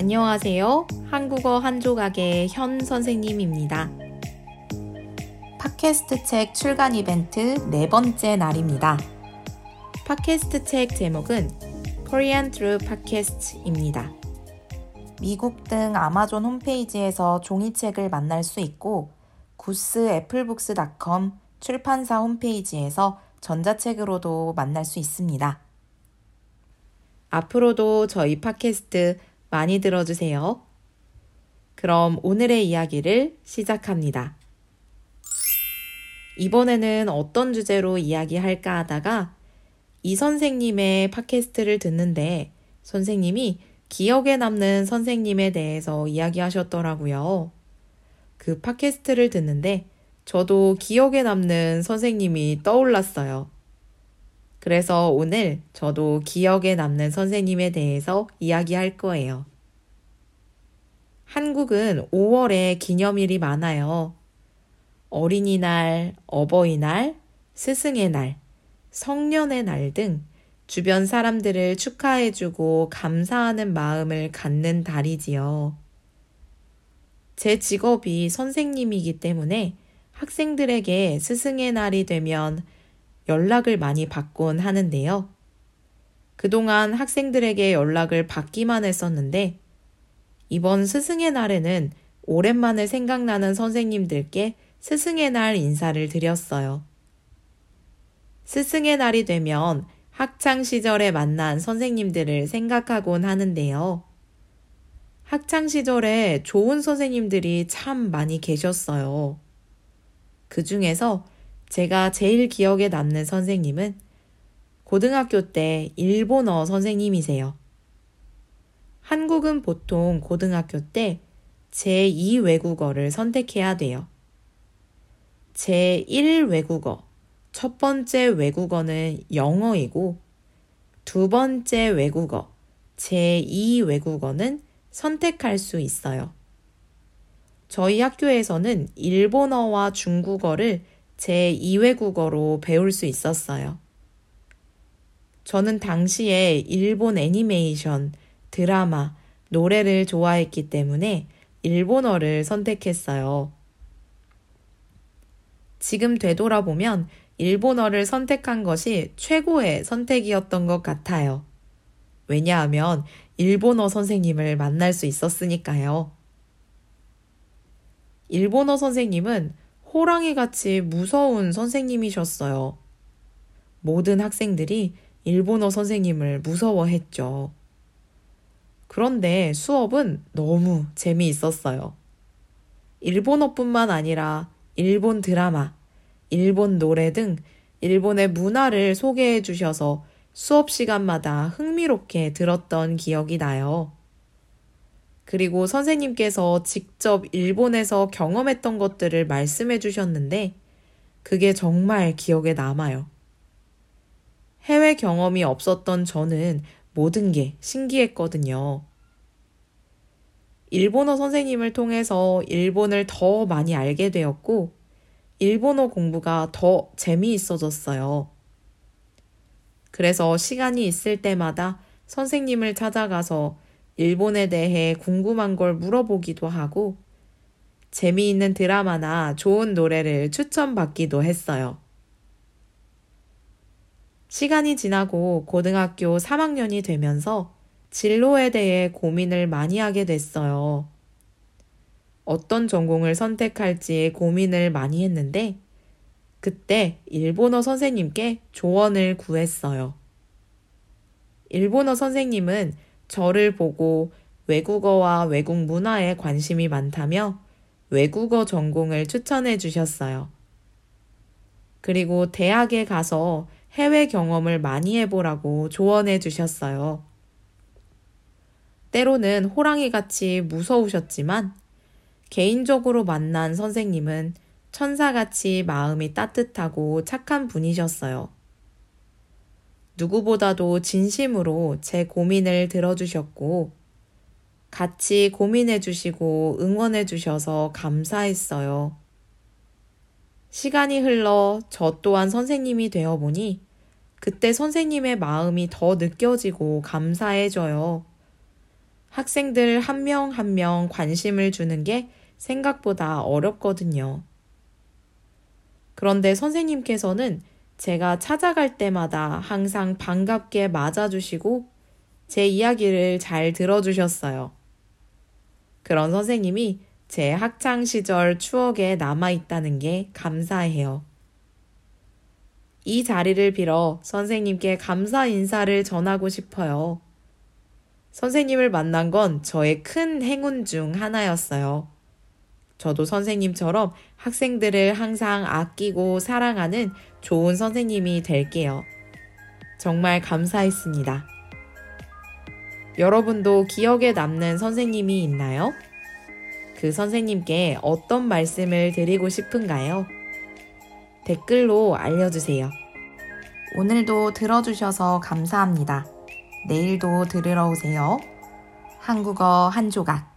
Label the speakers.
Speaker 1: 안녕하세요. 한국어 한 조각의 현 선생님입니다. 팟캐스트 책 출간 이벤트 네 번째 날입니다. 팟캐스트 책 제목은 Korean Through Podcast입니다. 미국 등 아마존 홈페이지에서 종이책을 만날 수 있고 구스 애플북스닷컴 출판사 홈페이지에서 전자책으로도 만날 수 있습니다. 앞으로도 저희 팟캐스트 많이 들어주세요. 그럼 오늘의 이야기를 시작합니다. 이번에는 어떤 주제로 이야기할까 하다가 이 선생님의 팟캐스트를 듣는데 선생님이 기억에 남는 선생님에 대해서 이야기하셨더라고요. 그 팟캐스트를 듣는데 저도 기억에 남는 선생님이 떠올랐어요. 그래서 오늘 저도 기억에 남는 선생님에 대해서 이야기할 거예요. 한국은 5월에 기념일이 많아요. 어린이날, 어버이날, 스승의 날, 성년의 날 등 주변 사람들을 축하해주고 감사하는 마음을 갖는 달이지요. 제 직업이 선생님이기 때문에 학생들에게 스승의 날이 되면 연락을 많이 받곤 하는데요. 그동안 학생들에게 연락을 받기만 했었는데 이번 스승의 날에는 오랜만에 생각나는 선생님들께 스승의 날 인사를 드렸어요. 스승의 날이 되면 학창 시절에 만난 선생님들을 생각하곤 하는데요. 학창 시절에 좋은 선생님들이 참 많이 계셨어요. 그 중에서 제가 제일 기억에 남는 선생님은 고등학교 때 일본어 선생님이세요. 한국은 보통 고등학교 때 제2 외국어를 선택해야 돼요. 제1 외국어, 첫 번째 외국어는 영어이고 두 번째 외국어, 제2 외국어는 선택할 수 있어요. 저희 학교에서는 일본어와 중국어를 제 2외국어로 배울 수 있었어요. 저는 당시에 일본 애니메이션, 드라마, 노래를 좋아했기 때문에 일본어를 선택했어요. 지금 되돌아보면 일본어를 선택한 것이 최고의 선택이었던 것 같아요. 왜냐하면 일본어 선생님을 만날 수 있었으니까요. 일본어 선생님은 호랑이 같이 무서운 선생님이셨어요. 모든 학생들이 일본어 선생님을 무서워했죠. 그런데 수업은 너무 재미있었어요. 일본어뿐만 아니라 일본 드라마, 일본 노래 등 일본의 문화를 소개해 주셔서 수업 시간마다 흥미롭게 들었던 기억이 나요. 그리고 선생님께서 직접 일본에서 경험했던 것들을 말씀해 주셨는데 그게 정말 기억에 남아요. 해외 경험이 없었던 저는 모든 게 신기했거든요. 일본어 선생님을 통해서 일본을 더 많이 알게 되었고, 일본어 공부가 더 재미있어졌어요. 그래서 시간이 있을 때마다 선생님을 찾아가서 일본에 대해 궁금한 걸 물어보기도 하고 재미있는 드라마나 좋은 노래를 추천받기도 했어요. 시간이 지나고 고등학교 3학년이 되면서 진로에 대해 고민을 많이 하게 됐어요. 어떤 전공을 선택할지 고민을 많이 했는데 그때 일본어 선생님께 조언을 구했어요. 일본어 선생님은 저를 보고 외국어와 외국 문화에 관심이 많다며 외국어 전공을 추천해 주셨어요. 그리고 대학에 가서 해외 경험을 많이 해보라고 조언해 주셨어요. 때로는 호랑이 같이 무서우셨지만 개인적으로 만난 선생님은 천사같이 마음이 따뜻하고 착한 분이셨어요. 누구보다도 진심으로 제 고민을 들어주셨고, 같이 고민해 주시고 응원해 주셔서 감사했어요. 시간이 흘러 저 또한 선생님이 되어 보니 그때 선생님의 마음이 더 느껴지고 감사해져요. 학생들 한 명 한명 관심을 주는 게 생각보다 어렵거든요. 그런데 선생님께서는 제가 찾아갈 때마다 항상 반갑게 맞아주시고 제 이야기를 잘 들어주셨어요. 그런 선생님이 제 학창 시절 추억에 남아있다는 게 감사해요. 이 자리를 빌어 선생님께 감사 인사를 전하고 싶어요. 선생님을 만난 건 저의 큰 행운 중 하나였어요. 저도 선생님처럼 학생들을 항상 아끼고 사랑하는 좋은 선생님이 될게요. 정말 감사했습니다. 여러분도 기억에 남는 선생님이 있나요? 그 선생님께 어떤 말씀을 드리고 싶은가요? 댓글로 알려주세요. 오늘도 들어주셔서 감사합니다. 내일도 들으러 오세요. 한국어 한 조각.